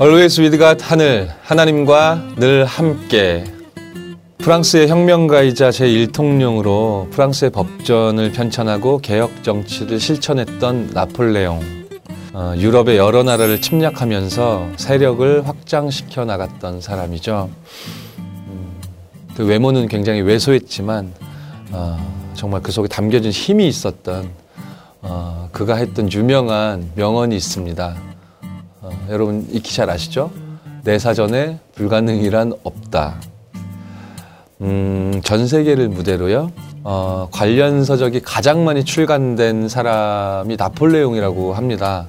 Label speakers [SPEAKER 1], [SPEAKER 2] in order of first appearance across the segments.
[SPEAKER 1] Always with God 하늘 하나님과 늘 함께 프랑스의 혁명가이자 제1통령으로 프랑스의 법전을 편찬하고 개혁 정치를 실천했던 나폴레옹 어, 유럽의 여러 나라를 침략하면서 세력을 확장시켜 나갔던 사람이죠. 음, 그 외모는 굉장히 왜소했지만 어, 정말 그 속에 담겨진 힘이 있었던 어, 그가 했던 유명한 명언이 있습니다. 어, 여러분 익히 잘 아시죠? 내 사전에 불가능이란 없다. 음, 전 세계를 무대로요. 어, 관련 서적이 가장 많이 출간된 사람이 나폴레옹이라고 합니다.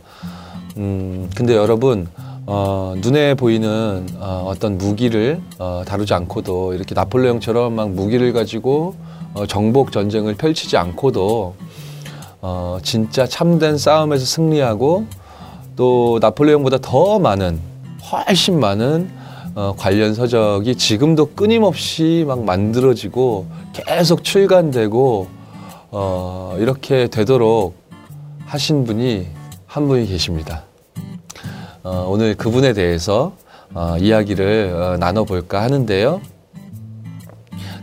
[SPEAKER 1] 음, 근데 여러분 어, 눈에 보이는 어, 떤 무기를 어, 다루지 않고도 이렇게 나폴레옹처럼 막 무기를 가지고 어, 정복 전쟁을 펼치지 않고도 어, 진짜 참된 싸움에서 승리하고 또 나폴레옹보다 더 많은 훨씬 많은 어, 관련 서적이 지금도 끊임없이 막 만들어지고 계속 출간되고 어, 이렇게 되도록 하신 분이 한 분이 계십니다. 어, 오늘 그분에 대해서 어, 이야기를 어, 나눠볼까 하는데요.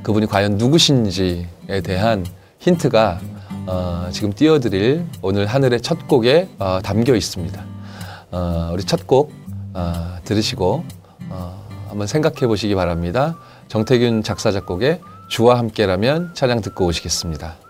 [SPEAKER 1] 그분이 과연 누구신지에 대한 힌트가 어, 지금 띄워드릴 오늘 하늘의 첫 곡에 어, 담겨 있습니다. 어, 우리 첫곡 어, 들으시고 어, 한번 생각해 보시기 바랍니다. 정태균 작사 작곡의 주와 함께라면 찬양 듣고 오시겠습니다.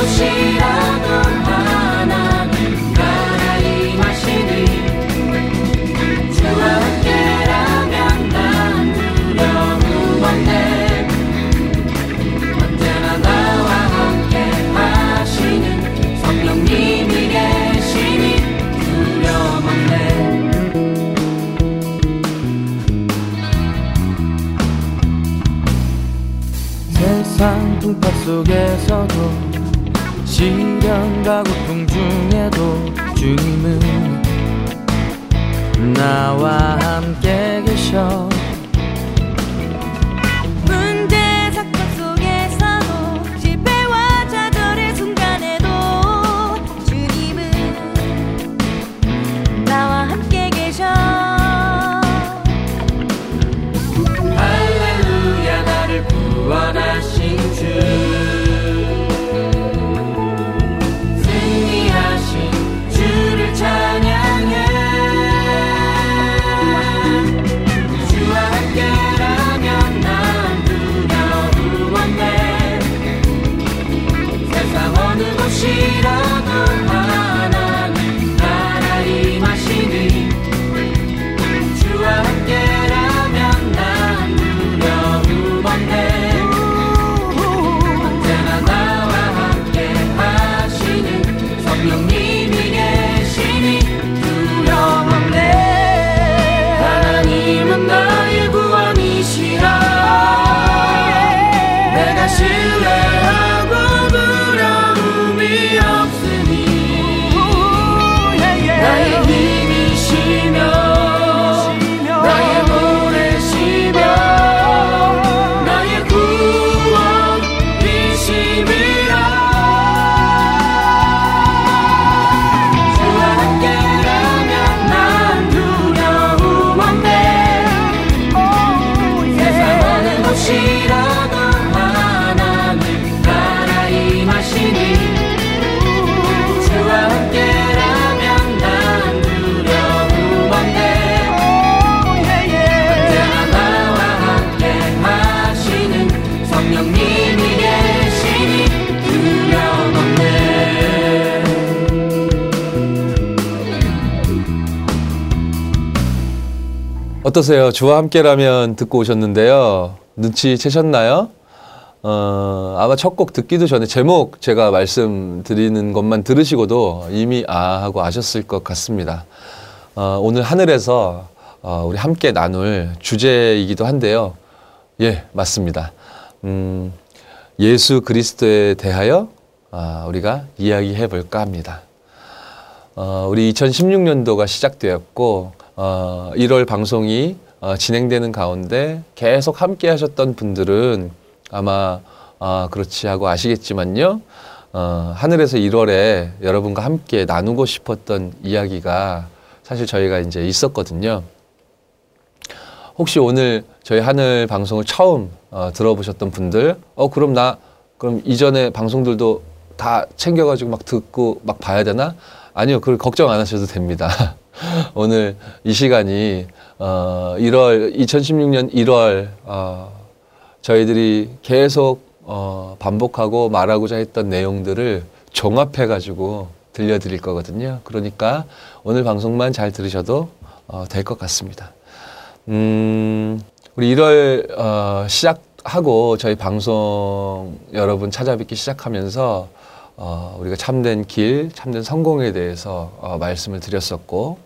[SPEAKER 2] 곳이라
[SPEAKER 1] 어떠세요? 주와 함께라면 듣고 오셨는데요. 눈치채셨나요? 어, 아마 첫 곡 듣기도 전에 제목 제가 말씀드리는 것만 들으시고도 이미 아 하고 아셨을 것 같습니다. 어, 오늘 하늘에서 어, 우리 함께 나눌 주제이기도 한데요. 예, 맞습니다. 음, 예수 그리스도에 대하여 아, 우리가 이야기해 볼까 합니다. 어, 우리 2016년도가 시작되었고 어, 1월 방송이 어, 진행되는 가운데 계속 함께 하셨던 분들은 아마 아, 그렇지 하고 아시겠지만요. 어, 하늘에서 1월에 여러분과 함께 나누고 싶었던 이야기가 사실 저희가 이제 있었거든요. 혹시 오늘 저희 하늘 방송을 처음 어, 들어보셨던 분들, 어 그럼 나 그럼 이전에 방송들도 다 챙겨가지고 막 듣고 막 봐야 되나? 아니요, 그걸 걱정 안 하셔도 됩니다. 오늘 이 시간이 어, 1월 2016년 1월 어, 저희들이 계속 어, 반복하고 말하고자 했던 내용들을 종합해 가지고 들려드릴 거거든요. 그러니까 오늘 방송만 잘 들으셔도 어, 될 것 같습니다. 음, 우리 1월 어, 시작하고 저희 방송 여러분 찾아뵙기 시작하면서 어, 우리가 참된 길, 참된 성공에 대해서 어, 말씀을 드렸었고,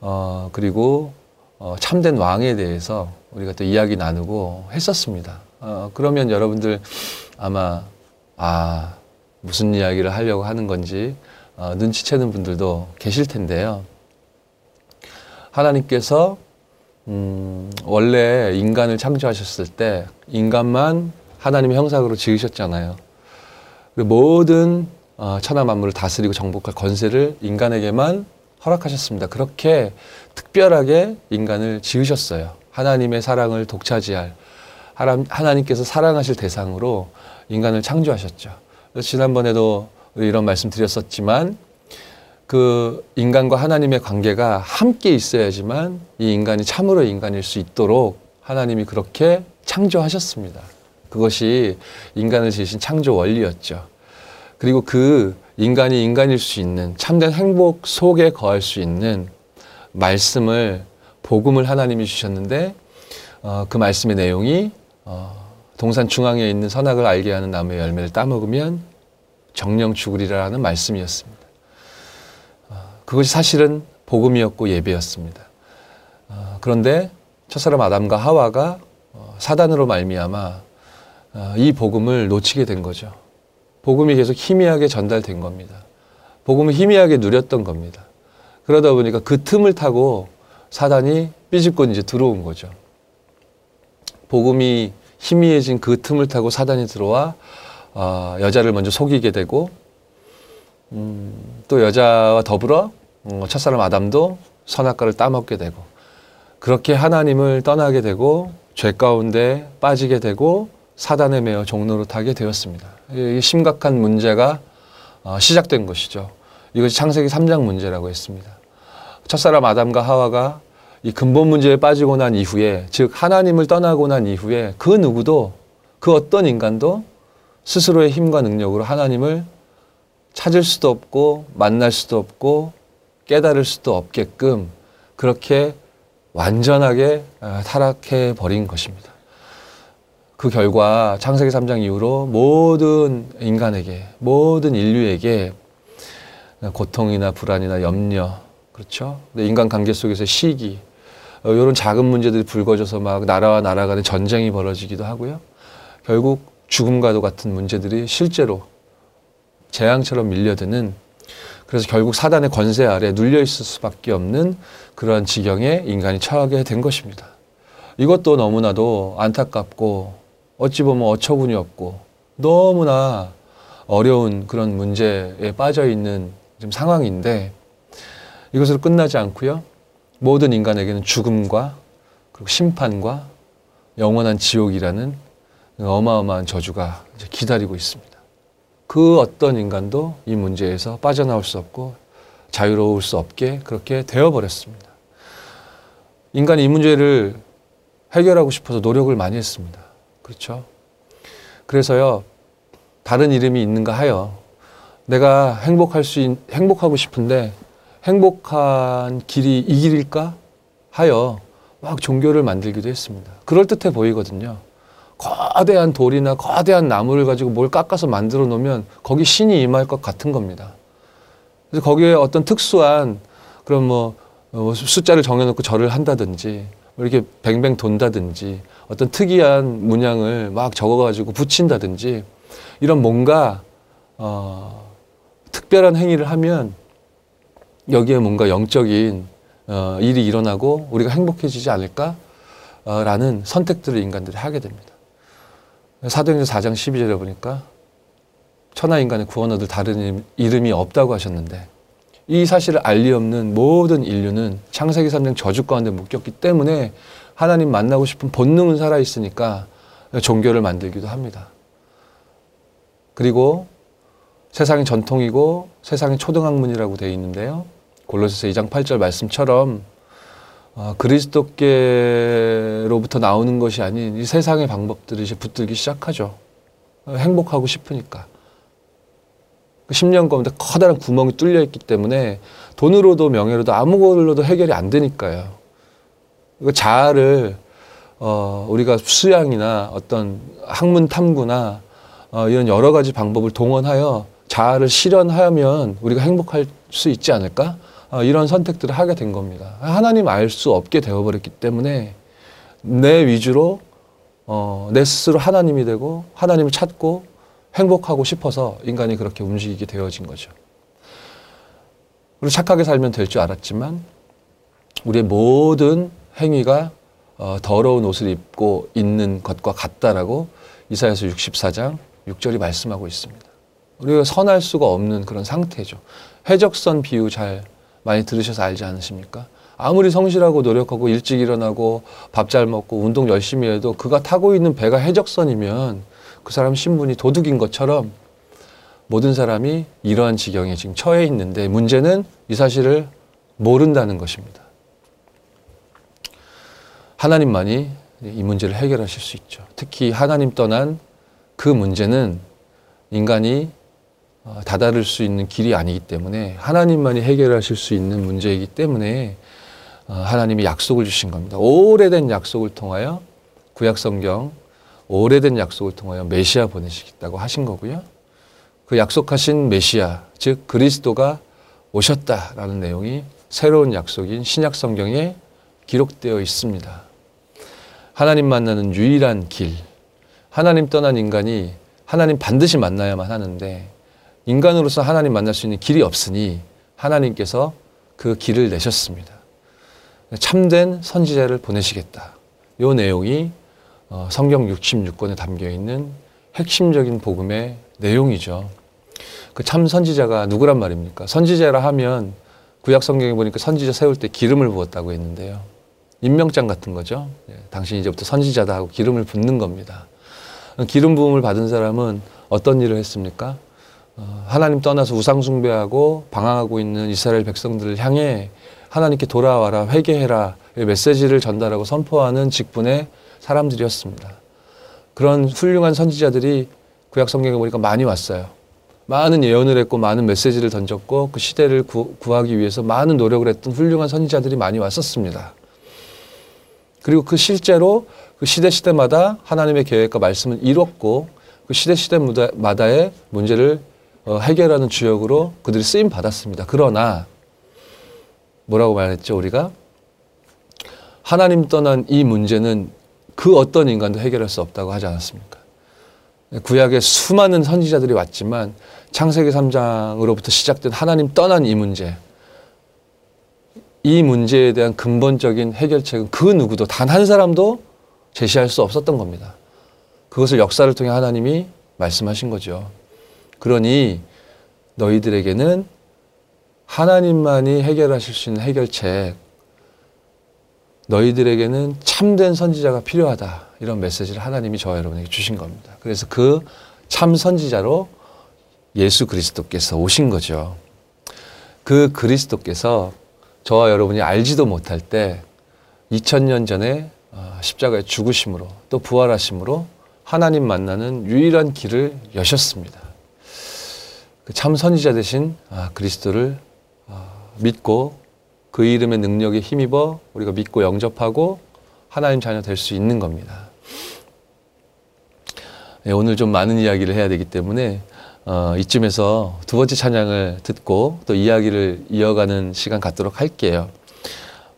[SPEAKER 1] 어, 그리고 어, 참된 왕에 대해서 우리가 또 이야기 나누고 했었습니다. 어, 그러면 여러분들 아마 아 무슨 이야기를 하려고 하는 건지 어, 눈치채는 분들도 계실 텐데요. 하나님께서 음, 원래 인간을 창조하셨을 때 인간만 하나님의 형상으로 지으셨잖아요. 그리고 모든 어, 천하 만물을 다스리고 정복할 권세를 인간에게만 허락하셨습니다. 그렇게 특별하게 인간을 지으셨어요. 하나님의 사랑을 독차지할 하나님께서 사랑하실 대상으로 인간을 창조하셨죠. 지난번에도 이런 말씀 드렸었지만 그 인간과 하나님의 관계가 함께 있어야지만 이 인간이 참으로 인간일 수 있도록 하나님이 그렇게 창조하셨습니다. 그것이 인간을 지으신 창조 원리였죠. 그리고 그 인간이 인간일 수 있는 참된 행복 속에 거할 수 있는 말씀을 복음을 하나님이 주셨는데 어, 그 말씀의 내용이 어, 동산 중앙에 있는 선악을 알게 하는 나무의 열매를 따먹으면 정령 죽으리라는 말씀이었습니다. 어, 그것이 사실은 복음이었고 예배였습니다. 어, 그런데 첫사람 아담과 하와가 어, 사단으로 말미암아 어, 이 복음을 놓치게 된 거죠. 복음이 계속 희미하게 전달된 겁니다. 복음을 희미하게 누렸던 겁니다. 그러다 보니까 그 틈을 타고 사단이 삐집고 이제 들어온 거죠. 복음이 희미해진 그 틈을 타고 사단이 들어와 어, 여자를 먼저 속이게 되고 음, 또 여자와 더불어 어, 첫사람 아담도 선악과를 따먹게 되고 그렇게 하나님을 떠나게 되고 죄 가운데 빠지게 되고 사단에 매어 타게 되었습니다. 이 심각한 문제가 어, 시작된 것이죠. 이것이 창세기 3장 문제라고 했습니다. 첫사람 아담과 하와가 이 근본 문제에 빠지고 난 이후에, 즉 하나님을 떠나고 난 이후에 그 누구도 그 어떤 인간도 스스로의 힘과 능력으로 하나님을 찾을 수도 없고 만날 수도 없고 깨달을 수도 없게끔 그렇게 완전하게 아, 타락해 버린 것입니다. 그 결과 창세기 3장 이후로 모든 인간에게 모든 인류에게 고통이나 불안이나 염려 그렇죠? 인간 관계 속에서 시기 어, 이런 작은 문제들이 불거져서 막 나라와 나라 간의 전쟁이 벌어지기도 하고요. 결국 죽음과도 같은 문제들이 실제로 재앙처럼 밀려드는 그래서 결국 사단의 권세 아래 눌려 있을 수밖에 없는 그러한 지경에 인간이 처하게 된 것입니다. 이것도 너무나도 안타깝고 어찌 보면 어처구니 없고 너무나 어려운 그런 문제에 빠져 있는 지금 상황인데 이것으로 끝나지 않고요. 모든 인간에게는 죽음과 그리고 심판과 영원한 지옥이라는 어마어마한 저주가 기다리고 있습니다. 그 어떤 인간도 이 문제에서 빠져나올 수 없고 자유로울 수 없게 그렇게 되어버렸습니다. 인간이 이 문제를 해결하고 싶어서 노력을 많이 했습니다. 그렇죠? 그래서요, 다른 이름이 있는가 하여 내가 행복할 수, 있, 행복하고 싶은데 행복한 길이 이 길일까 하여 막 종교를 만들기도 했습니다. 그럴 듯해 보이거든요. 거대한 돌이나 거대한 나무를 가지고 뭘 깎아서 만들어 놓으면 거기 신이 임할 것 같은 겁니다. 그래서 거기에 어떤 특수한 그런 뭐 어, 숫자를 정해놓고 절을 한다든지 뭐 이렇게 뱅뱅 돈다든지 어떤 특이한 문양을 막 적어가지고 붙인다든지 이런 뭔가 어, 특별한 행위를 하면 여기에 뭔가 영적인 어, 일이 일어나고 우리가 행복해지지 않을까라는 선택들을 인간들이 하게 됩니다. 사도행전 4장 12절에 보니까 천하 인간의 구원 얻을 다른 이름이 없다고 하셨는데 이 사실을 알리 없는 모든 인류는 창세기 3장 저주 가운데 묶였기 때문에 하나님 만나고 싶은 본능은 살아 있으니까 종교를 만들기도 합니다. 그리고 세상의 전통이고 세상의 초등학문이라고 되어 있는데요. 골로새서 2장 8절 말씀처럼 어, 그리스도께로부터 나오는 것이 아닌 이 세상의 방법들이 이제 붙들기 시작하죠. 어, 행복하고 싶으니까. 10년 가운데 커다란 구멍이 뚫려 있기 때문에 돈으로도 명예로도 아무 걸로도 해결이 안 되니까요. 그 자아를 어, 우리가 수양이나 어떤 학문 탐구나 어, 이런 여러 가지 방법을 동원하여 자아를 실현하면 우리가 행복할 수 있지 않을까? 어, 이런 선택들을 하게 된 겁니다. 하나님 알 수 없게 되어버렸기 때문에 내 위주로 어, 내 스스로 하나님이 되고 하나님을 찾고 행복하고 싶어서 인간이 그렇게 움직이게 되어진 거죠. 그리고 착하게 살면 될 줄 알았지만 우리의 모든 행위가 어, 더러운 옷을 입고 있는 것과 같다라고 이사야서 64장 6절이 말씀하고 있습니다. 우리가 선할 수가 없는 그런 상태죠. 해적선 비유 잘 많이 들으셔서 알지 않으십니까? 아무리 성실하고 노력하고 일찍 일어나고 밥 잘 먹고 운동 열심히 해도 그가 타고 있는 배가 해적선이면 그 사람 신분이 도둑인 것처럼 모든 사람이 이러한 지경에 지금 처해 있는데 문제는 이 사실을 모른다는 것입니다. 하나님만이 이 문제를 해결하실 수 있죠. 특히 하나님 떠난 그 문제는 인간이 어, 다다를 수 있는 길이 아니기 때문에 하나님만이 해결하실 수 있는 문제이기 때문에 어, 하나님이 약속을 주신 겁니다. 오래된 약속을 통하여 구약 성경 오래된 약속을 통하여 메시아 보내시겠다고 하신 거고요. 그 약속하신 메시아 즉 그리스도가 오셨다라는 내용이 새로운 약속인 신약 성경에 기록되어 있습니다. 하나님 만나는 유일한 길. 하나님 떠난 인간이 하나님 반드시 만나야만 하는데 인간으로서 하나님 만날 수 있는 길이 없으니 하나님께서 그 길을 내셨습니다. 참된 선지자를 보내시겠다. 이 내용이 어, 성경 66권에 담겨 있는 핵심적인 복음의 내용이죠. 그 참 선지자가 누구란 말입니까? 선지자라 하면 구약 성경에 보니까 선지자 세울 때 기름을 부었다고 했는데요. 임명장 같은 거죠. 예, 당신 이제부터 선지자다 하고 기름을 붓는 겁니다. 기름 부음을 받은 사람은 어떤 일을 했습니까? 어, 하나님 떠나서 우상 숭배하고 방황하고 있는 이스라엘 백성들을 향해 하나님께 돌아와라 회개해라 메시지를 전달하고 선포하는 직분의 사람들이었습니다. 그런 훌륭한 선지자들이 구약 성경에 보니까 많이 왔어요. 많은 예언을 했고 많은 메시지를 던졌고 그 시대를 구, 하기 위해서 많은 노력을 했던 훌륭한 선지자들이 많이 왔었습니다. 그리고 그 실제로 그 시대 시대마다 하나님의 계획과 말씀을 이뤘고 그 시대 시대마다의 문제를 어, 해결하는 주역으로 그들이 쓰임 받았습니다. 그러나 뭐라고 말했죠 우리가 하나님 떠난 이 문제는 그 어떤 인간도 해결할 수 없다고 하지 않았습니까? 구약에 수많은 선지자들이 왔지만 창세기 3장으로부터 시작된 하나님 떠난 이 문제, 이 문제에 대한 근본적인 해결책은 그 누구도 단 한 사람도 제시할 수 없었던 겁니다. 그것을 역사를 통해 하나님이 말씀하신 거죠. 그러니 너희들에게는 하나님만이 해결하실 수 있는 해결책, 너희들에게는 참된 선지자가 필요하다. 이런 메시지를 하나님이 저와 여러분에게 주신 겁니다. 그래서 그 참 선지자로 예수 그리스도께서 오신 거죠. 그 그리스도께서 저와 여러분이 알지도 못할 때 2000년 전에 어, 십자가의 죽으심으로 또 부활하심으로 하나님 만나는 유일한 길을 여셨습니다. 그참 선지자 되신 아, 그리스도를 어, 믿고 그 이름의 능력에 힘입어 우리가 믿고 영접하고 하나님 자녀 될 수 있는 겁니다. 예, 오늘 좀 많은 이야기를 해야 되기 때문에 어, 이쯤에서 두 번째 찬양을 듣고 또 이야기를 이어가는 시간 갖도록 할게요.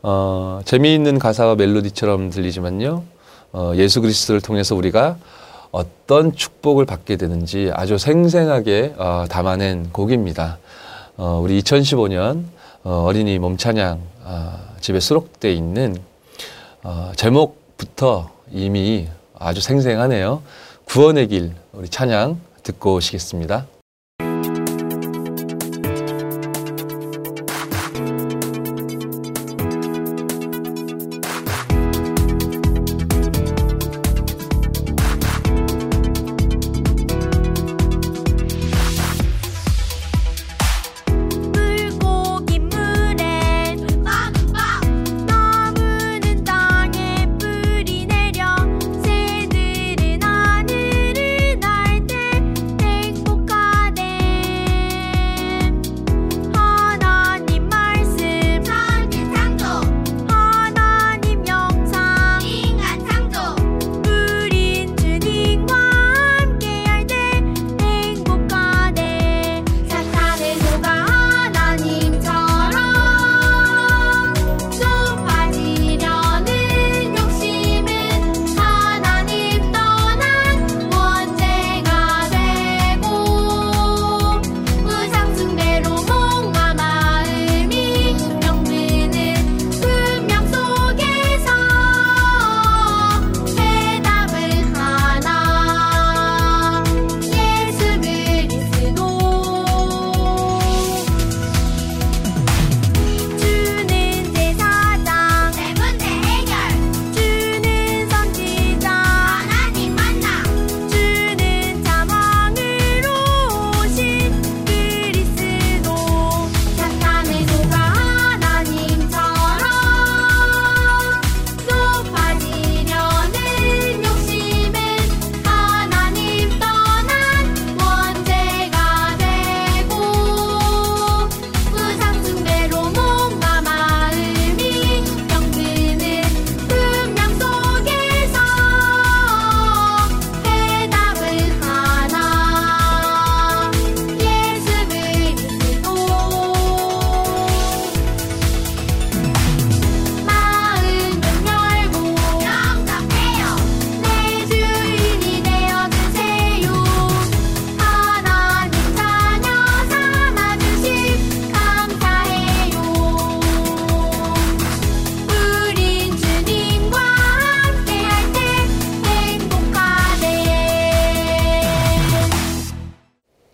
[SPEAKER 1] 어, 재미있는 가사와 멜로디처럼 들리지만요. 어, 예수 그리스도를 통해서 우리가 어떤 축복을 받게 되는지 아주 생생하게 어, 담아낸 곡입니다. 어, 우리 2015년 어, 어린이 몸찬양 어, 집에 수록돼 있는 어, 제목부터 이미 아주 생생하네요. 구원의 길 우리 찬양 듣고 오시겠습니다.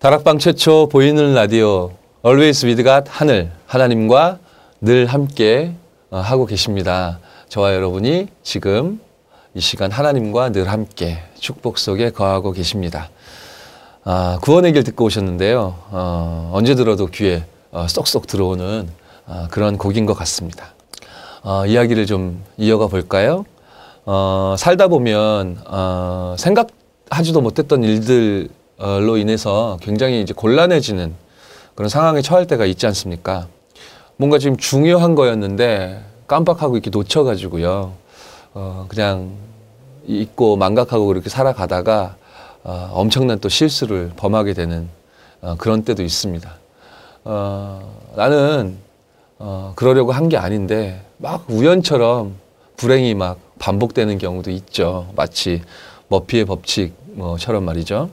[SPEAKER 1] 다락방 최초 보이는 라디오 Always with God 하늘 하나님과 늘 함께 어, 하고 계십니다. 저와 여러분이 지금 이 시간 하나님과 늘 함께 축복 속에 거하고 계십니다. 아, 구원의 길 듣고 오셨는데요. 어, 언제 들어도 귀에 어, 쏙쏙 들어오는 아, 그런 곡인 것 같습니다. 어, 이야기를 좀 이어가 볼까요? 어, 살다 보면 어, 생각하지도 못했던 일들 로 인해서 굉장히 이제 곤란해지는 그런 상황에 처할 때가 있지 않습니까? 뭔가 지금 중요한 거였는데 깜빡하고 이렇게 놓쳐가지고요. 어, 그냥 잊고 망각하고 그렇게 살아가다가 어, 엄청난 또 실수를 범하게 되는 어, 그런 때도 있습니다. 어, 나는 어, 그러려고 한 게 아닌데 막 우연처럼 불행이 막 반복되는 경우도 있죠. 마치 머피의 법칙처럼 말이죠.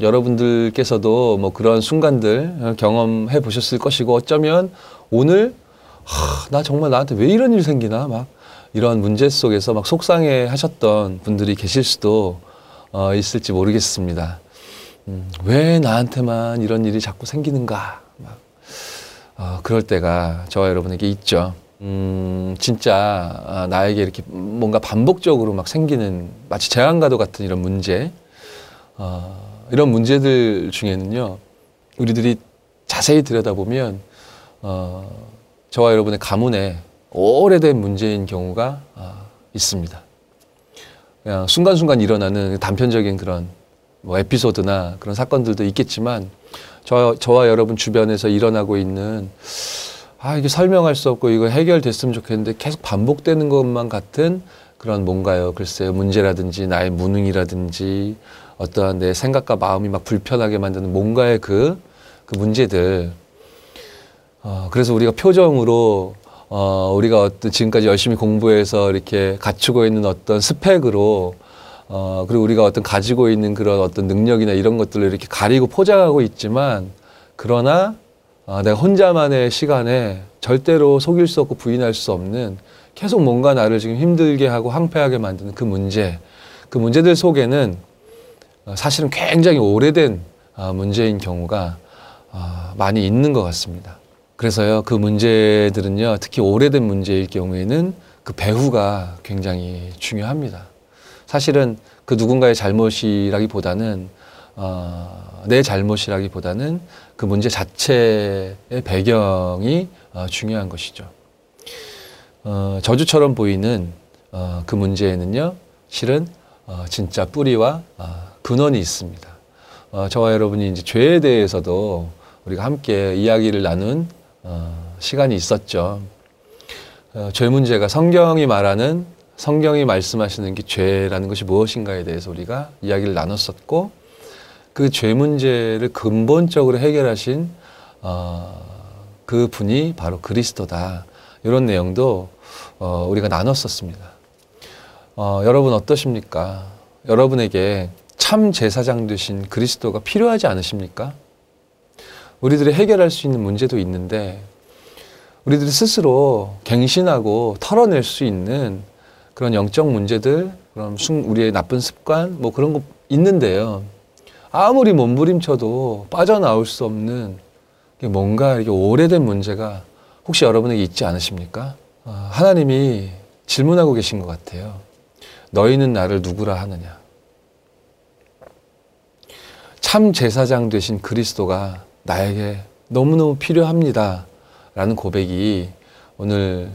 [SPEAKER 1] 여러분들께서도 뭐 그런 순간들 경험해 보셨을 것이고 어쩌면 오늘 하, 나 정말 나한테 왜 이런 일 생기나 막 이런 문제 속에서 막 속상해 하셨던 분들이 계실 수도 어, 있을지 모르겠습니다. 음, 왜 나한테만 이런 일이 자꾸 생기는가 막 어, 그럴 때가 저와 여러분에게 있죠. 음, 진짜 아, 나에게 이렇게 뭔가 반복적으로 막 생기는 마치 재앙과도 같은 이런 문제, 어, 이런 문제들 중에는요, 우리들이 자세히 들여다보면 어, 저와 여러분의 가문에 오래된 문제인 경우가 아, 있습니다. 그냥 순간순간 일어나는 단편적인 그런 뭐 에피소드나 그런 사건들도 있겠지만 저, 저와 여러분 주변에서 일어나고 있는 아 이게 설명할 수 없고 이거 해결됐으면 좋겠는데 계속 반복되는 것만 같은 그런 뭔가요? 글쎄요. 문제라든지 나의 무능이라든지 어떠한 내 생각과 마음이 막 불편하게 만드는 뭔가의 그, 그 문제들. 어, 그래서 우리가 표정으로 어, 우리가 어떤 지금까지 열심히 공부해서 이렇게 갖추고 있는 어떤 스펙으로 어, 그리고 우리가 어떤 가지고 있는 그런 어떤 능력이나 이런 것들을 이렇게 가리고 포장하고 있지만 그러나 어, 내가 혼자만의 시간에 절대로 속일 수 없고 부인할 수 없는 계속 뭔가 나를 지금 힘들게 하고 황폐하게 만드는 그 문제, 그 문제들 속에는 어, 사실은 굉장히 오래된 어, 문제인 경우가 어, 많이 있는 것 같습니다. 그래서요, 그 문제들은요, 특히 오래된 문제일 경우에는 그 배후가 굉장히 중요합니다. 사실은 그 누군가의 잘못이라기보다는 어, 내 잘못이라기보다는 그 문제 자체의 배경이 어, 중요한 것이죠. 어, 저주처럼 보이는 어, 그 문제에는요, 실은 어, 진짜 뿌리와 어, 근원이 있습니다. 어, 저와 여러분이 이제 죄에 대해서도 우리가 함께 이야기를 나눈 어, 시간이 있었죠. 어, 죄 문제가 성경이 말하는 성경이 말씀하시는 게 죄라는 것이 무엇인가에 대해서 우리가 이야기를 나눴었고 그 죄 문제를 근본적으로 해결하신 어, 그 분이 바로 그리스도다. 이런 내용도 어, 우리가 나눴었습니다. 어, 여러분 어떠십니까? 여러분에게 참 제사장 되신 그리스도가 필요하지 않으십니까? 우리들이 해결할 수 있는 문제도 있는데 우리들이 스스로 갱신하고 털어낼 수 있는 그런 영적 문제들, 순- 우리의 나쁜 습관, 뭐 그런 거 있는데요. 아무리 몸부림쳐도 빠져나올 수 없는 이게 뭔가 이렇게 오래된 문제가 혹시 여러분에게 있지 않으십니까? 아, 하나님이 질문하고 계신 것 같아요. 너희는 나를 누구라 하느냐? 참 제사장 되신 그리스도가 나에게 너무너무 필요합니다. 라는 고백이 오늘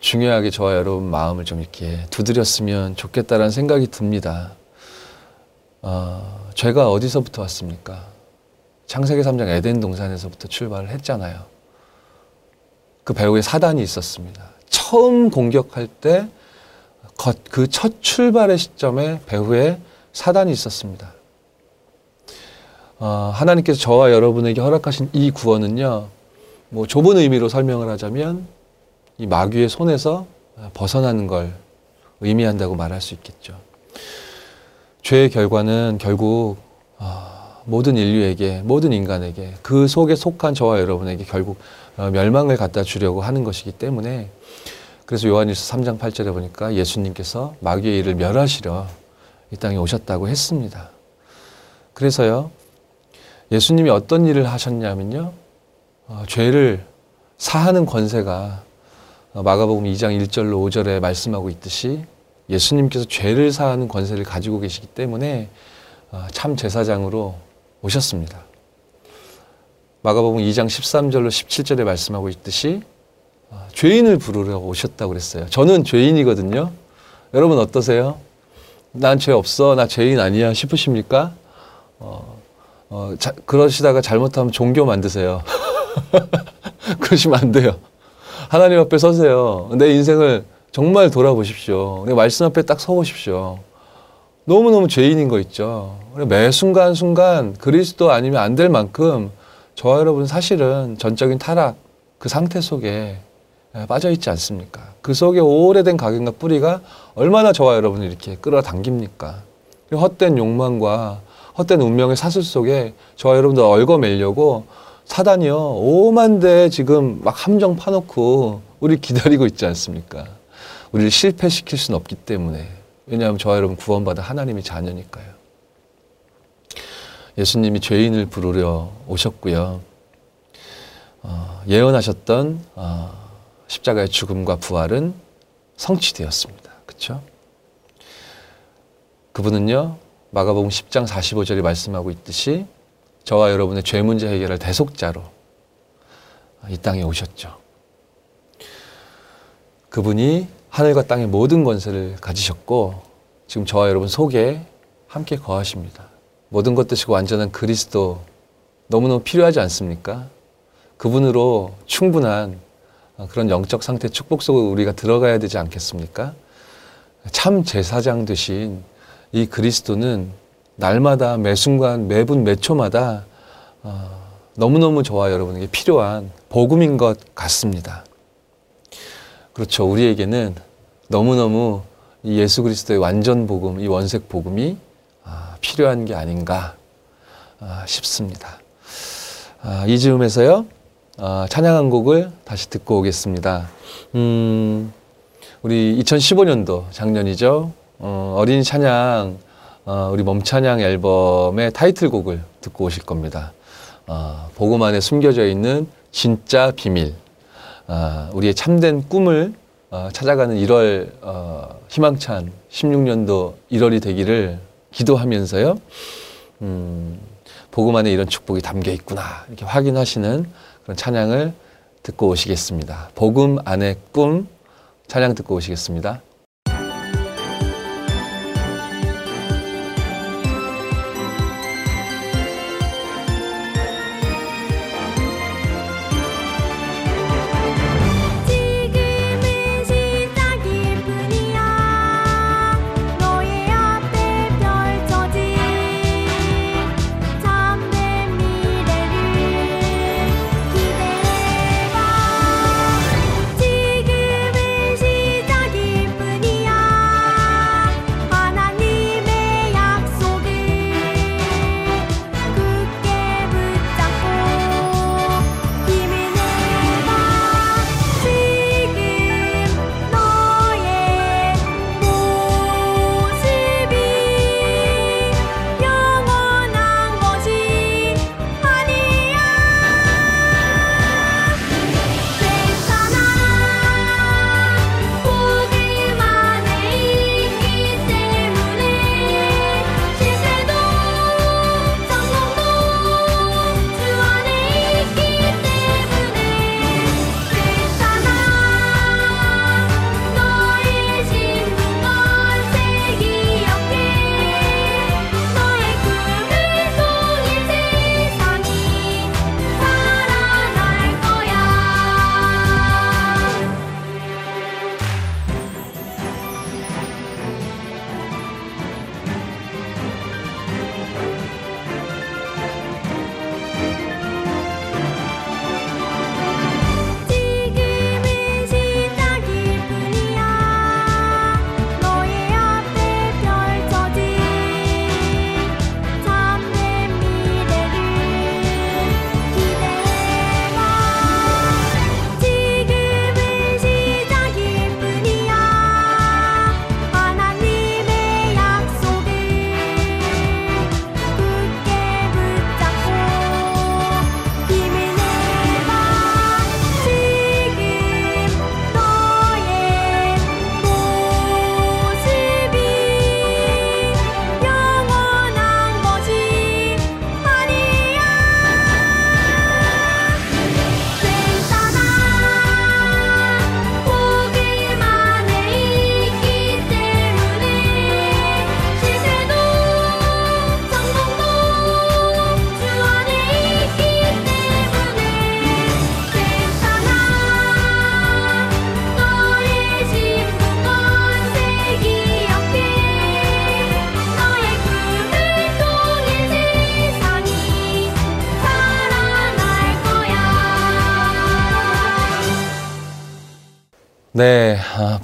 [SPEAKER 1] 중요하게 저와 여러분 마음을 좀 이렇게 두드렸으면 좋겠다라는 생각이 듭니다. 어, 죄가 어디서부터 왔습니까? 창세기 3장 에덴 동산에서부터 출발을 했잖아요. 그 배후에 사단이 있었습니다. 처음 공격할 때 그 첫 출발의 시점에 배후에 사단이 있었습니다. 어, 하나님께서 저와 여러분에게 허락하신 이 구원은요, 뭐 좁은 의미로 설명을 하자면 이 마귀의 손에서 벗어나는 걸 의미한다고 말할 수 있겠죠. 죄의 결과는 결국 아, 모든 인류에게 모든 인간에게 그 속에 속한 저와 여러분에게 결국 어, 멸망을 갖다 주려고 하는 것이기 때문에 그래서 요한일서 3장 8절에 보니까 예수님께서 마귀의 일을 멸하시려 이 땅에 오셨다고 했습니다. 그래서요 예수님이 어떤 일을 하셨냐면요 어, 죄를 사하는 권세가 어, 마가복음 2장 1절로 5절에 말씀하고 있듯이 예수님께서 죄를 사하는 권세를 가지고 계시기 때문에 어, 참 제사장으로 오셨습니다. 마가복음 2장 13절로 17절에 말씀하고 있듯이 어, 죄인을 부르러 오셨다고 그랬어요. 저는 죄인이거든요. 여러분 어떠세요? 난 죄 없어. 나 죄인 아니야. 싶으십니까? 어, 어, 자, 그러시다가 잘못하면 종교 만드세요. 그러시면 안 돼요. 하나님 앞에 서세요. 내 인생을 정말 돌아보십시오. 내 말씀 앞에 딱 서보십시오. 너무너무 죄인인 거 있죠. 매 순간순간 그리스도 아니면 안 될 만큼 저와 여러분 사실은 전적인 타락 그 상태 속에 빠져 있지 않습니까? 그 속에 오래된 각인과 뿌리가 얼마나 저와 여러분을 이렇게 끌어당깁니까? 헛된 욕망과 헛된 운명의 사슬 속에 저와 여러분들 얽어매려고 사단이요 오만 대 지금 막 함정 파놓고 우리 기다리고 있지 않습니까? 우리를 실패시킬 수는 없기 때문에 왜냐하면 저와 여러분 구원받은 하나님의 자녀니까요. 예수님이 죄인을 부르려 오셨고요. 어, 예언하셨던 어, 십자가의 죽음과 부활은 성취되었습니다. 그렇죠? 그분은요. 마가복음 10장 45절에 말씀하고 있듯이 저와 여러분의 죄 문제 해결할 대속자로 이 땅에 오셨죠. 그분이 하늘과 땅의 모든 권세를 가지셨고 지금 저와 여러분 속에 함께 거하십니다. 모든 것 드시고 완전한 그리스도 너무너무 필요하지 않습니까? 그분으로 충분한 그런 영적 상태 축복 속에 우리가 들어가야 되지 않겠습니까?
[SPEAKER 3] 참 제사장 되신 이 그리스도는 날마다 매 순간 매분 매 초마다 어, 너무너무 저와 여러분에게 필요한 복음인 것 같습니다. 그렇죠. 우리에게는 너무너무 이 예수 그리스도의 완전 복음, 이 원색 복음이 아, 필요한 게 아닌가 아, 싶습니다. 아, 이 즈음에서요, 아, 찬양 한 곡을 다시 듣고 오겠습니다. 음, 우리 2015년도 작년이죠. 어, 어린 찬양, 어, 우리 몸찬양 앨범의 타이틀곡을 듣고 오실 겁니다. 어, 복음 안에 숨겨져 있는 진짜 비밀. 아, 우리의 참된 꿈을 어, 찾아가는 1월 어, 희망찬 16년도 1월이 되기를 기도하면서요. 음, 복음 안에 이런 축복이 담겨 있구나 이렇게 확인하시는 그런 찬양을 듣고 오시겠습니다. 복음 안의 꿈 찬양 듣고 오시겠습니다.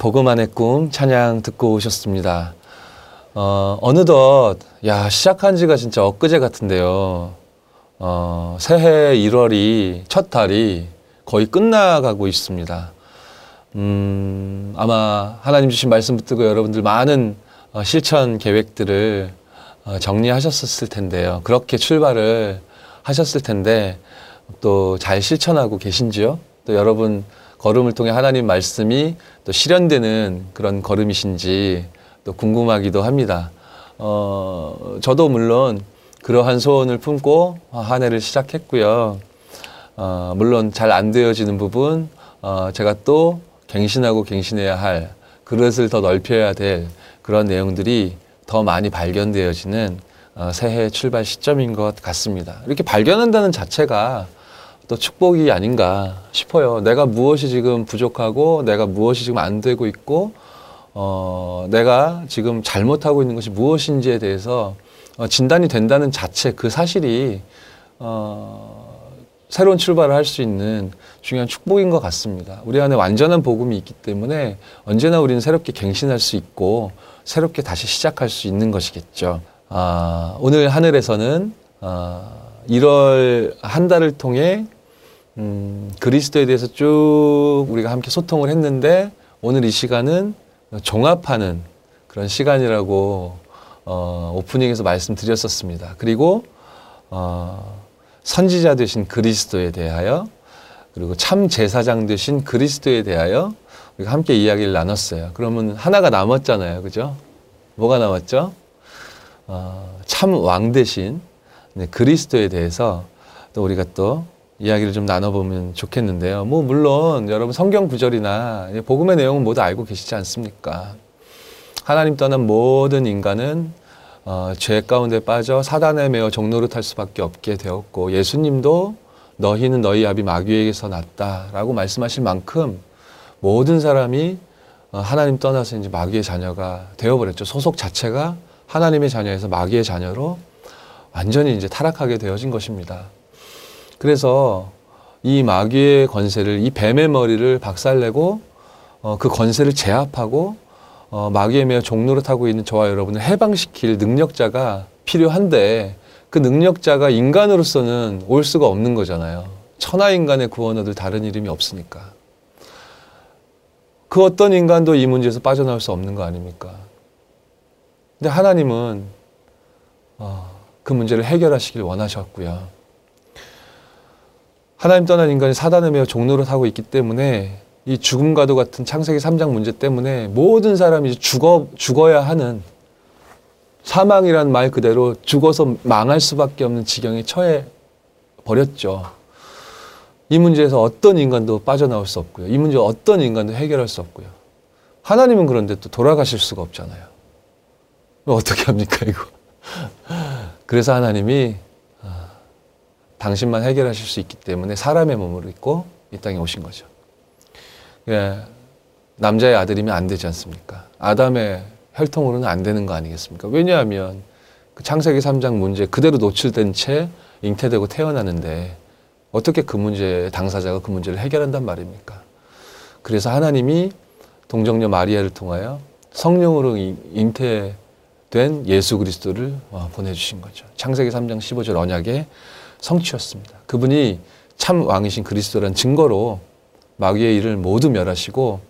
[SPEAKER 1] 안의 꿈
[SPEAKER 3] 찬양 듣고 오셨습니다. 어, 어느덧 야 시작한 지가 진짜 엊그제 같은데요. 어, 새해 1월이 첫 달이 거의 끝나가고 있습니다. 음, 아마 하나님 주신 말씀 붙들고 여러분들 많은 어, 실천 계획들을 어, 정리하셨을 텐데요. 그렇게 출발을 하셨을 텐데 또 잘 실천하고 계신지요? 또 여러분 걸음을 통해 하나님 말씀이 또 실현되는 그런 걸음이신지 또 궁금하기도 합니다. 어, 저도 물론 그러한 소원을 품고 한 해를 시작했고요. 어, 물론 잘 안 되어지는 부분, 어, 제가 또 갱신하고 갱신해야 할 그릇을 더 넓혀야 될 그런 내용들이 더 많이 발견되어지는 어, 새해 출발 시점인 것 같습니다. 이렇게 발견한다는 자체가 또 축복이 아닌가 싶어요. 내가 무엇이 지금 부족하고 내가 무엇이 지금 안 되고 있고
[SPEAKER 1] 어, 내가 지금 잘못하고 있는 것이 무엇인지에 대해서 어, 진단이 된다는 자체 그 사실이 어, 새로운 출발을 할 수 있는 중요한 축복인 것 같습니다. 우리 안에 완전한 복음이 있기 때문에 언제나 우리는 새롭게 갱신할 수 있고 새롭게 다시 시작할 수 있는 것이겠죠. 아, 오늘 하늘에서는 아, 1월 한 달을 통해 음, 그리스도에 대해서 쭉 우리가 함께 소통을 했는데 오늘 이 시간은 종합하는 그런 시간이라고 어, 오프닝에서 말씀드렸었습니다. 그리고 어, 선지자 되신 그리스도에 대하여 그리고 참 제사장 되신 그리스도에 대하여 우리가 함께 이야기를 나눴어요. 그러면 하나가 남았잖아요. 그죠? 뭐가 남았죠? 어, 참 왕 대신 네, 그리스도에 대해서 또 우리가 또 이야기를 좀 나눠보면 좋겠는데요. 뭐 물론 여러분 성경 구절이나 복음의 내용은 모두 알고 계시지 않습니까? 하나님 떠난 모든 인간은 어, 죄 가운데 빠져 사단에 매어 탈 수밖에 없게 되었고 예수님도 너희는 너희 아비 마귀에게서 났다라고 말씀하실 만큼 모든 사람이 어, 하나님 떠나서 이제 마귀의 자녀가 되어버렸죠. 소속 자체가 하나님의 자녀에서 마귀의 자녀로 완전히 이제 타락하게 되어진 것입니다. 그래서 이 마귀의 권세를 이 뱀의 머리를 박살내고 어, 그 권세를 제압하고 어, 마귀에 매어 종로를 타고 있는 저와 여러분을 해방시킬 능력자가 필요한데 그 능력자가 인간으로서는 올 수가 없는 거잖아요. 천하 인간의 구원 얻을 다른 이름이 없으니까. 그 어떤 인간도 이 문제에서 빠져나올 수 없는 거 아닙니까? 근데 하나님은 어, 그 문제를 해결하시길 원하셨고요. 하나님 떠난 인간이 사단에 매어 종로를 타고 있기 때문에 이 죽음과도 같은 창세기 3장 문제 때문에 모든 사람이 죽어, 죽어야 하는 사망이란 말 그대로 죽어서 망할 수밖에 없는 지경에 처해 버렸죠. 이 문제에서 어떤 인간도 빠져나올 수 없고요. 이 문제 어떤 인간도 해결할 수 없고요. 하나님은 그런데 또 돌아가실 수가 없잖아요. 어떻게 합니까, 이거? 그래서 하나님이 아, 당신만 해결하실 수 있기 때문에 사람의 몸을 입고 이 땅에 오신 거죠. 예, 남자의 아들이면 안 되지 않습니까? 아담의 혈통으로는 안 되는 거 아니겠습니까? 왜냐하면 그 창세기 3장 문제 그대로 노출된 채 잉태되고 태어나는데 어떻게 그 문제 당사자가 그 문제를 해결한단 말입니까? 그래서 하나님이 동정녀 마리아를 통하여 성령으로 잉태된 예수 그리스도를 어, 보내주신 거죠. 창세기 3장 15절 언약의 성취였습니다. 그분이 참 왕이신 그리스도란 증거로 마귀의 일을 모두 멸하시고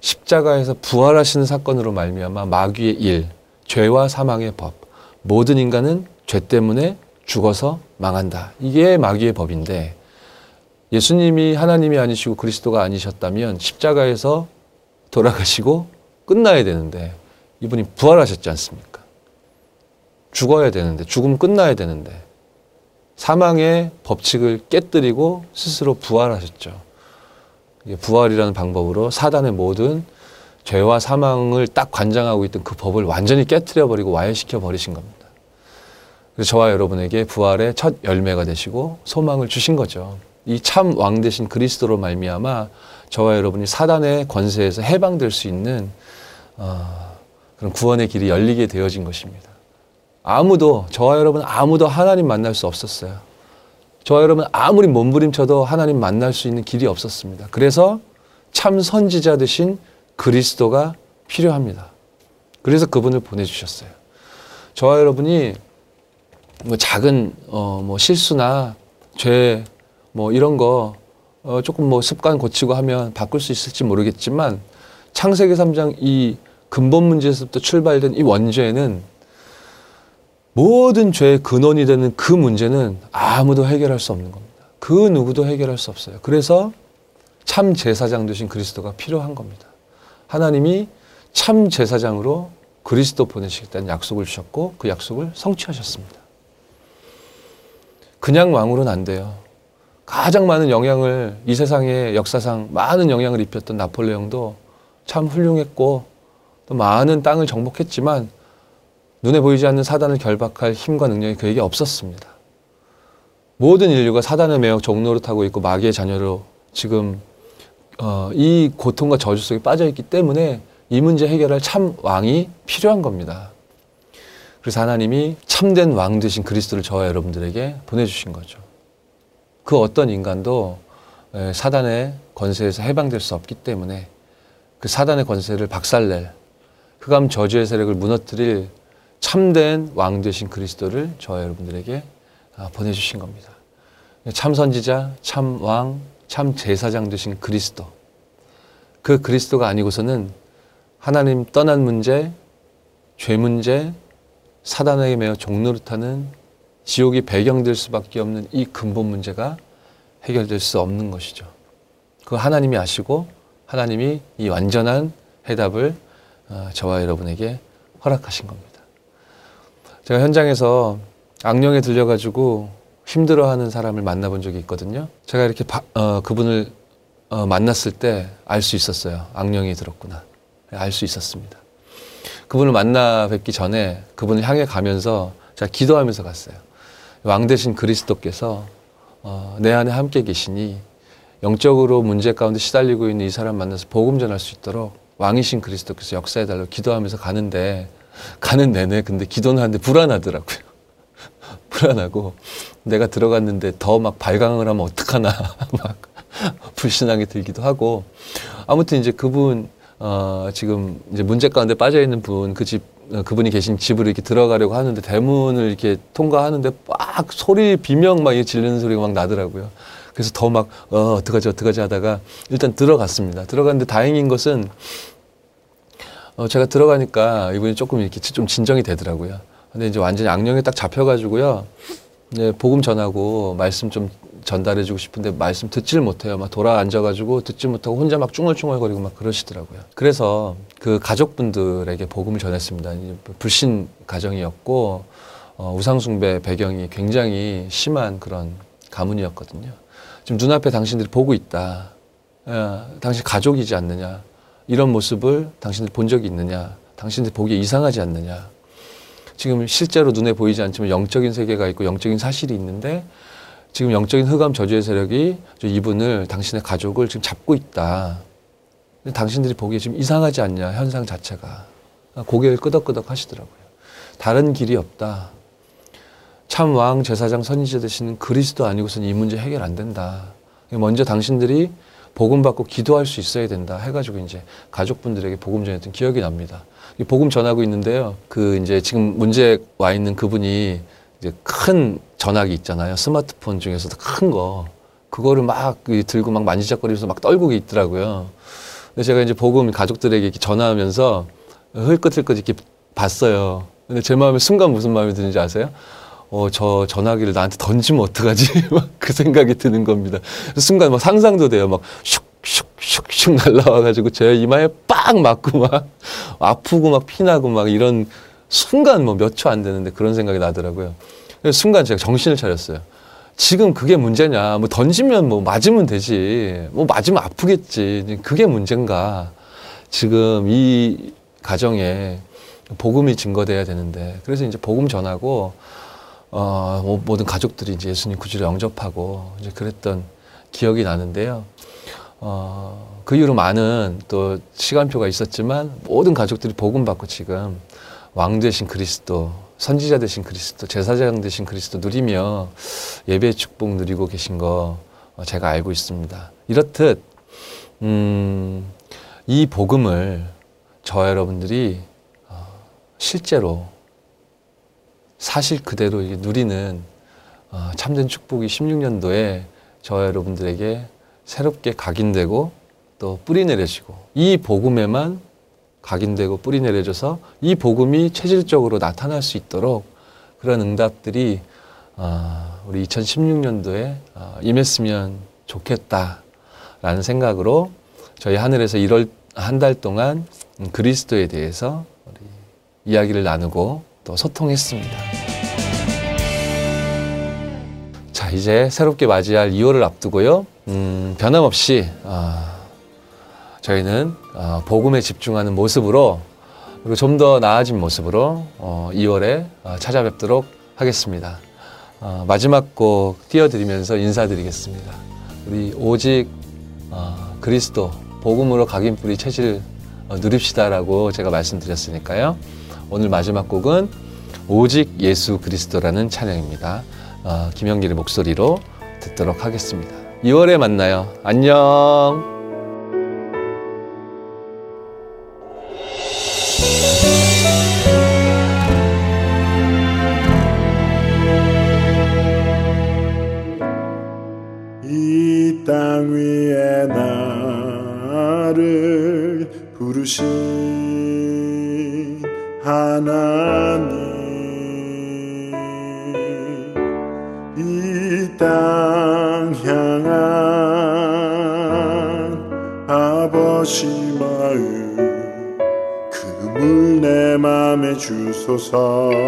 [SPEAKER 1] 십자가에서 부활하시는 사건으로 말미암아 마귀의 일, 죄와 사망의 법, 모든 인간은 죄 때문에 죽어서 망한다. 이게 마귀의 법인데 예수님이 하나님이 아니시고 그리스도가 아니셨다면 십자가에서 돌아가시고 끝나야 되는데 이분이 부활하셨지 않습니까? 죽어야 되는데 죽음 끝나야 되는데 사망의 법칙을 깨뜨리고 스스로 부활하셨죠. 부활이라는 방법으로 사단의 모든 죄와 사망을 딱 관장하고 있던 그 법을 완전히 깨뜨려 버리고 와해시켜 버리신 겁니다. 그래서 저와 여러분에게 부활의 첫 열매가 되시고 소망을 주신 거죠. 이 참 왕 대신 그리스도로 말미암아 저와 여러분이 사단의 권세에서 해방될 수 있는 어, 그런 구원의 길이 열리게 되어진 것입니다. 아무도 저와 여러분 아무도 하나님 만날 수 없었어요. 저와 여러분 아무리 몸부림쳐도 하나님 만날 수 있는 길이 없었습니다. 그래서 참 선지자 되신 그리스도가 필요합니다. 그래서 그분을 보내주셨어요. 저와 여러분이 뭐 작은 어 뭐 실수나 죄 뭐 이런 거 어 조금 뭐 습관 고치고 하면 바꿀 수 있을지 모르겠지만 창세기 3장 이 근본 문제에서부터 출발된 이 원죄는 모든 죄의 근원이 되는 그 문제는 아무도 해결할 수 없는 겁니다. 그 누구도 해결할 수 없어요. 그래서 참 제사장 되신 그리스도가 필요한 겁니다. 하나님이 참 제사장으로 그리스도 보내시겠다는 약속을 주셨고 그 약속을 성취하셨습니다. 그냥 왕으로는 안 돼요. 가장 많은 영향을 이 세상의 역사상 많은 영향을 입혔던 나폴레옹도 참 훌륭했고 또 많은 땅을 정복했지만 눈에 보이지 않는 사단을 결박할 힘과 능력이 그에게 없었습니다. 모든 인류가 사단의 매역 타고 있고 마귀의 자녀로 지금 어, 이 고통과 저주 속에 빠져 있기 때문에 이 문제 해결할 참 왕이 필요한 겁니다. 그래서 하나님이 참된 왕 되신 그리스도를 저와 여러분들에게 보내주신 거죠. 그 어떤 인간도 에, 사단의 권세에서 해방될 수 없기 때문에 그 사단의 권세를 박살낼 흑암 저주의 세력을 무너뜨릴 참된 왕 되신 그리스도를 저와 여러분들에게 아, 보내주신 겁니다. 참 선지자, 참 왕, 참 제사장 되신 그리스도. 그 그리스도가 아니고서는 하나님 떠난 문제, 죄 문제, 사단에게 매어 종노릇하는 지옥이 배경될 수밖에 없는 이 근본 문제가 해결될 수 없는 것이죠. 그 하나님이 아시고 하나님이 이 완전한 해답을 어, 저와 여러분에게 허락하신 겁니다. 제가 현장에서 악령에 들려가지고 힘들어하는 사람을 만나본 적이 있거든요. 제가 이렇게 바- 어, 그분을 어, 만났을 때 알 수 있었어요. 악령이 들었구나. 알 수 있었습니다. 그분을 만나 뵙기 전에 그분을 향해 가면서 제가 기도하면서 갔어요. 왕 대신 그리스도께서 어, 내 안에 함께 계시니 영적으로 문제 가운데 시달리고 있는 이 사람 만나서 복음 전할 수 있도록 왕이신 그리스도께서 역사해 달라고 기도하면서 가는데 가는 내내 근데 기도는 하는데 불안하더라고요. 불안하고 내가 들어갔는데 더 막 발광을 하면 어떡하나 막 불신앙이 들기도 하고 아무튼 이제 그분 어 지금 이제 문제 가운데 빠져 있는 분 그 집 그분이 계신 집으로 이렇게 들어가려고 하는데 대문을 이렇게 통과하는데 막 소리 비명 막 지르는 소리가 막 나더라고요. 그래서 더 막 어 어떡하지 어떡하지 하다가 일단 들어갔습니다. 들어갔는데 다행인 것은 어, 제가 들어가니까 이분이 조금 이렇게 좀 진정이 되더라고요. 근데 이제 완전히 악령에 딱 잡혀가지고요. 네, 복음 전하고 말씀 좀 전달해주고 싶은데 말씀 듣질 못해요. 막 돌아 앉아가지고 듣지 못하고 혼자 막 쭝얼쭝얼거리고 막 그러시더라고요. 그래서 그 가족분들에게 복음을 전했습니다. 이제 불신 가정이었고 어, 우상숭배 배경이 굉장히 심한 그런 가문이었거든요. 지금 눈앞에 당신들이 보고 있다. 야, 당신 가족이지 않느냐. 이런 모습을 당신들 본 적이 있느냐. 당신들 보기에 이상하지 않느냐. 지금 실제로 눈에 보이지 않지만 영적인 세계가 있고 영적인 사실이 있는데 지금 영적인 흑암 저주의 세력이 저 이분을 당신의 가족을 지금 잡고 있다. 당신들이 보기에 지금 이상하지 않냐 현상 자체가 고개를 끄덕끄덕 하시더라고요. 다른 길이 없다. 참 왕 제사장 선지자 되시는 그리스도 아니고서는 이 문제 해결 안 된다. 먼저 당신들이 복음 받고 기도할 수 있어야 된다 해가지고 이제 가족분들에게 복음 전했던 기억이 납니다. 이 복음 전하고 있는데요. 그 이제 지금 문제 와 있는 그분이 이제 큰 전화기 있잖아요. 스마트폰 중에서도 큰 거. 그거를 막 들고 막 만지작거리면서 막 떨고 있더라고요. 근데 제가 이제 복음 가족들에게 전화하면서 흘끗흘끗 이렇게 봤어요. 근데 제 마음에 순간 무슨 마음이 드는지 아세요? 어, 저 전화기를 나한테 던지면 어떡하지? 막 그 생각이 드는 겁니다. 순간 막 상상도 돼요. 막 슉 슉 슉 슉 날라와가지고 제 이마에 빡 맞고 막 아프고 막 피나고 막 이런 순간 뭐 몇 초 안 되는데 그런 생각이 나더라고요. 순간 제가 정신을 차렸어요. 지금 그게 문제냐. 뭐 던지면 뭐 맞으면 되지. 뭐 맞으면 아프겠지. 그게 문제인가. 지금 이 가정에 복음이 증거돼야 되는데. 그래서 이제 복음 전하고, 어, 뭐 모든 가족들이 이제 예수님 구주를 영접하고 이제 그랬던 기억이 나는데요. 어, 그 이후로 많은 또 시간표가 있었지만 모든 가족들이 복음 받고 지금 왕 되신 그리스도, 선지자 되신 그리스도, 제사장 되신 그리스도 누리며 예배의 축복 누리고 계신 거 어, 제가 알고 있습니다. 이렇듯 음, 이 복음을 저 여러분들이 어, 실제로 사실 그대로 누리는 어, 참된 축복이 16년도에 저 여러분들에게 새롭게 각인되고 또 뿌리 내려지고 이 복음에만 각인되고 뿌리 내려져서 이 복음이 체질적으로 나타날 수 있도록 그런 응답들이 어, 우리 2016년도에 어, 임했으면 좋겠다라는 생각으로 저희 하늘에서 1월 한 달 동안 음, 그리스도에 대해서 이야기를 나누고 또 소통했습니다. 이제 새롭게 맞이할 2월을 앞두고요. 음, 변함없이 어, 저희는 어, 복음에 집중하는 모습으로 그리고 좀 더 나아진 모습으로 어, 2월에 아, 찾아뵙도록 하겠습니다. 마지막 곡 띄워드리면서 인사드리겠습니다. 우리 오직 그리스도 복음으로 각인 뿌리 체질 어, 누립시다라고 제가 말씀드렸으니까요. 오늘 마지막 곡은 오직 예수 그리스도라는 찬양입니다. 어, 김영길의 목소리로 듣도록 하겠습니다. 2월에 만나요. 안녕.
[SPEAKER 4] Isusa.